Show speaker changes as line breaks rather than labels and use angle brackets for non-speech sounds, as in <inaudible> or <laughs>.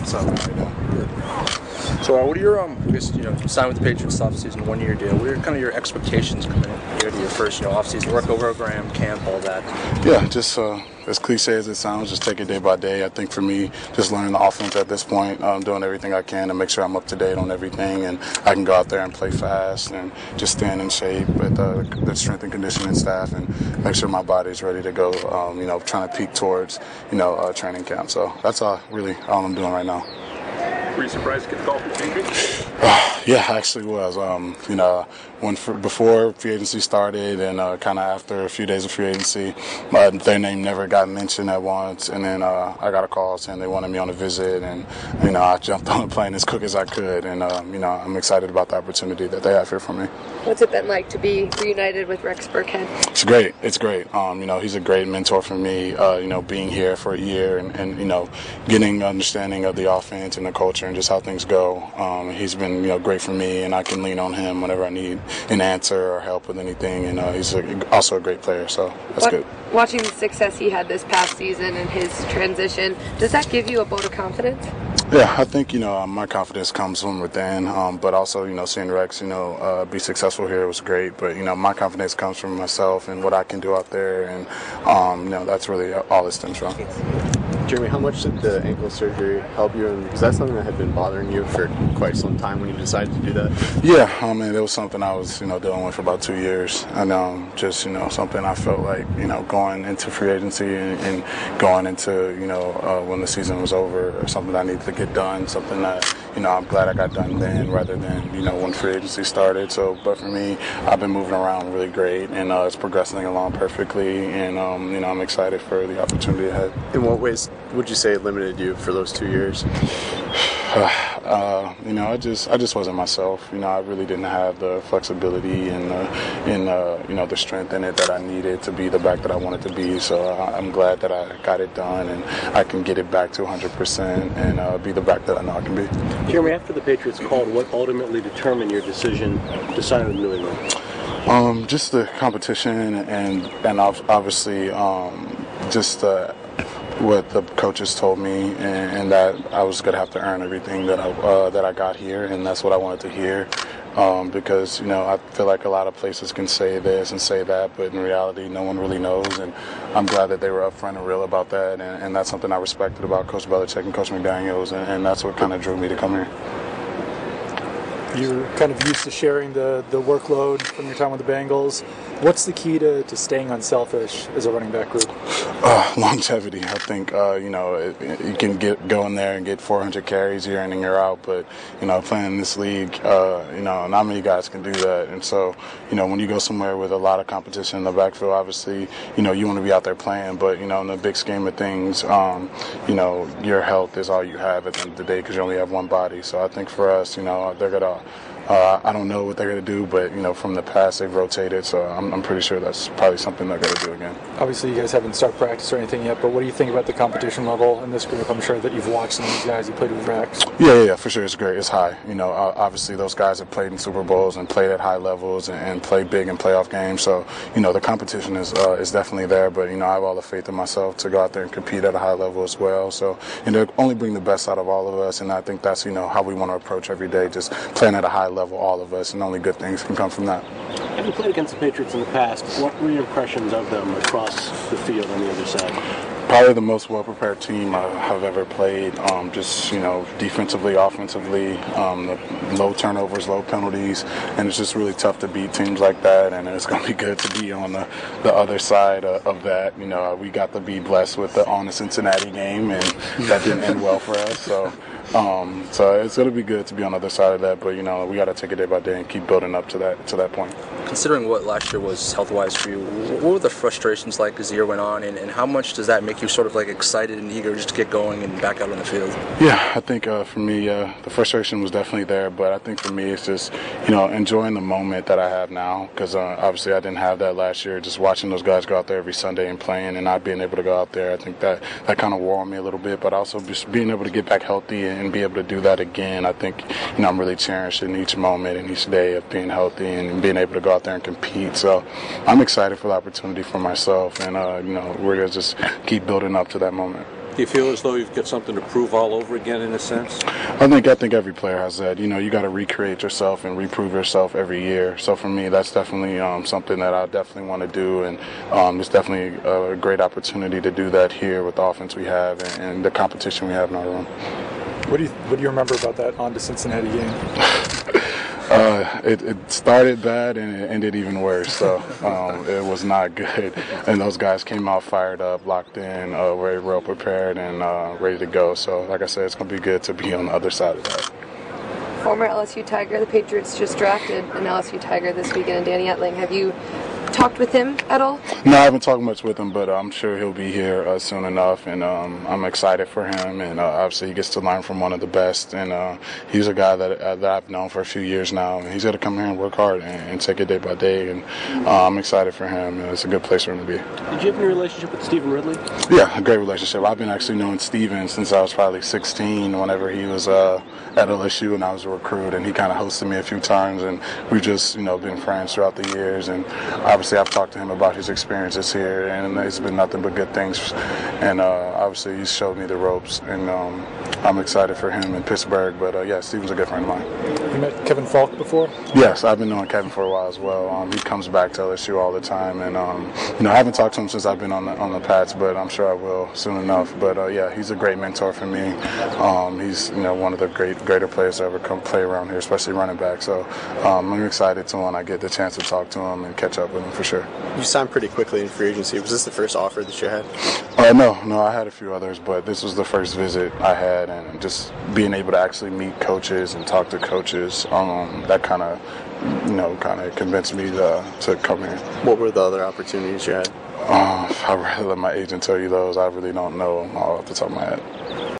What's
So, uh, what are your um, I guess, you know, sign with the Patriots offseason, one year deal? What are kind of your expectations coming in here to your first, you know, offseason work program, camp, all that?
Yeah, just uh, as cliche as it sounds, just take it day by day. I think for me, just learning the offense at this point, um, doing everything I can to make sure I'm up to date on everything, and I can go out there and play fast and just stand in shape with uh, the strength and conditioning staff, and make sure my body's ready to go. Um, you know, trying to peak towards you know uh, training camp. So that's all really all I'm doing right now.
Were you surprised to get the the Patriots?
Yeah, I actually was. Um, you know, when for, before free agency started, and uh, kind of after a few days of free agency, uh, their name never got mentioned at once. And then uh, I got a call saying they wanted me on a visit, and you know, I jumped <laughs> on the plane as quick as I could. And um, you know, I'm excited about the opportunity that they have here for me.
What's it been like to be reunited with Rex Burkhead?
It's great. It's great. Um, you know, he's a great mentor for me. Uh, you know, being here for a year and, and you know, getting understanding of the offense and the culture and just how things go. Um, he's been you know great for me, and I can lean on him whenever I need an answer or help with anything. And uh, he's a, also a great player, so that's
What-
good.
Watching the success he had this past season and his transition, does that give you a vote of confidence?
Yeah, I think you know uh, my confidence comes from within, um, but also you know seeing Rex, you know, uh, be successful here was great. But you know my confidence comes from myself and what I can do out there, and um, you know that's really all it stems from.
Jeremy, how much did the ankle surgery help you? And is that something that had been bothering you for quite some time when you decided to do that?
Yeah, I mean, it was something I was, you know, dealing with for about two years, and um, just, you know, something I felt like, you know, going into free agency and, and going into, you know, uh, when the season was over, something I needed to get done, something that, you know, I'm glad I got done then rather than, you know, when free agency started. So, but for me, I've been moving around really great, and uh, it's progressing along perfectly, and um, you know, I'm excited for the opportunity ahead.
In what ways would you say it limited you for those two years? <sighs>
uh, you know, I just I just wasn't myself. You know, I really didn't have the flexibility and the and uh, you know the strength in it that I needed to be the back that I wanted to be. So I, I'm glad that I got it done and I can get it back to 100% and uh, be the back that I know I can be.
Jeremy, after the Patriots called, what ultimately determined your decision to sign with New England?
Um, just the competition and and obviously um, just uh, what the coaches told me and, and that I was gonna have to earn everything that I uh, that I got here and that's what I wanted to hear. Um, because you know I feel like a lot of places can say this and say that, but in reality, no one really knows. And I'm glad that they were upfront and real about that, and, and that's something I respected about Coach Belichick and Coach McDaniels, and, and that's what kind of drew me to come here.
You're kind of used to sharing the, the workload from your time with the Bengals. What's the key to, to staying unselfish as a running back group?
Uh, <laughs> longevity. I think uh, you know it, it- you can get go in there and get 400 carries year in and year out, but you know playing in this league, uh, you know not many guys can do that. And so you know when you go somewhere with a lot of competition in the backfield, obviously you know you want to be out there playing, but you know in the big scheme of things, um, you know your health is all you have at the end of the day because you only have one body. So I think for us, you know they're Uh, I don't know what they're going to do, but you know, from the past they've rotated, so I'm, I'm pretty sure that's probably something they're going to do again.
Obviously, you guys haven't started practice or anything yet, but what do you think about the competition level in this group? I'm sure that you've watched some of these guys. You played with Rex.
Yeah, yeah, yeah, for sure. It's great. It's high. You know, uh, obviously those guys have played in Super Bowls and played at high levels and, and played big in playoff games. So, you know, the competition is uh, is definitely there. But you know, I have all the faith in myself to go out there and compete at a high level as well. So, and they only bring the best out of all of us. And I think that's you know how we want to approach every day, just playing at a high level, all of us, and only good things can come from that.
Having played against the Patriots in the past, what were your impressions of them across the field on the other side?
Probably the most well-prepared team I have ever played. Um, just you know, defensively, offensively, um, the low turnovers, low penalties, and it's just really tough to beat teams like that. And it's going to be good to be on the, the other side of, of that. You know, we got to be blessed with the on the Cincinnati game, and that didn't end well for us. So. Um, so it's going to be good to be on the other side of that, but you know we got to take it day by day and keep building up to that to that point.
Considering what last year was health wise for you, what were the frustrations like as the year went on, and, and how much does that make you sort of like excited and eager just to get going and back out on the field?
Yeah, I think uh, for me, uh, the frustration was definitely there, but I think for me, it's just you know enjoying the moment that I have now because uh, obviously I didn't have that last year. Just watching those guys go out there every Sunday and playing, and not being able to go out there, I think that that kind of wore on me a little bit. But also just being able to get back healthy and be able to do that again, I think you know I'm really cherishing each moment and each day of being healthy and being able to go out there and compete. So I'm excited for the opportunity for myself, and uh, you know we're gonna just keep building up to that moment.
Do
Do you feel as though you've got something to prove all over again, in a sense?
I think I think every player has that. You know, you got to recreate yourself and reprove yourself every year. So for me, that's definitely um, something that I definitely want to do, and um, it's definitely a great opportunity to do that here with the offense we have and, and the competition we have in our room.
What do you What do you remember about that on to Cincinnati game? <laughs>
Uh, it, it started bad and it ended even worse. So um, it was not <laughs> good. And those guys came out fired up, locked in, uh, very well prepared, and uh, ready to go. So, like I said, it's going to be good to be on the other side of that.
Former LSU Tiger, the Patriots just drafted an LSU Tiger this weekend, Danny Etling. Have you talked with him at all?
No, I haven't talked much with him, but I'm sure he'll be here uh, soon enough, and um, I'm excited for him. And uh, obviously, he gets to learn from one of the best, and uh, he's a guy that, uh, that I've known for a few years now. And he's got to come here and work hard and, and, take it day by day, and uh, I'm excited for him. it's a good place for him to be.
Did you have any relationship with Stevan Ridley?
Yeah, a great relationship. I've been actually knowing Stephen since I was probably 16. Whenever he was uh, at LSU and I was a recruit, and he kind of hosted me a few times, and we've just you know been friends throughout the years. And obviously, I've talked to him about his experiences here, and it's been nothing but good things. And uh, obviously, he showed me the ropes, and um, I'm excited for him in Pittsburgh. But uh, yeah, Stevan's a good friend of mine.
You met Kevin Faulk before?
Yes, I've been knowing Kevin for a while as well. Um, he comes back to LSU all the time, and um, you know I haven't talked to him since I've been on the on the Pats, but I'm sure I will soon enough. But uh, yeah, he's a great mentor for me. Um, he's you know one of the great greater players to ever come play around here, especially running back. So um, I'm excited to when I get the chance to talk to him and catch up with him for sure.
You signed pretty quickly in free agency. Was this the first offer that you had?
Uh, no, no, I had a few others, but this was the first visit I had, and just being able to actually meet coaches and talk to coaches, um, that kind of, you know, kind of convinced me to, to come here.
What were the other opportunities you had?
Uh, I'd rather let my agent tell you those. I really don't know off the top of my head.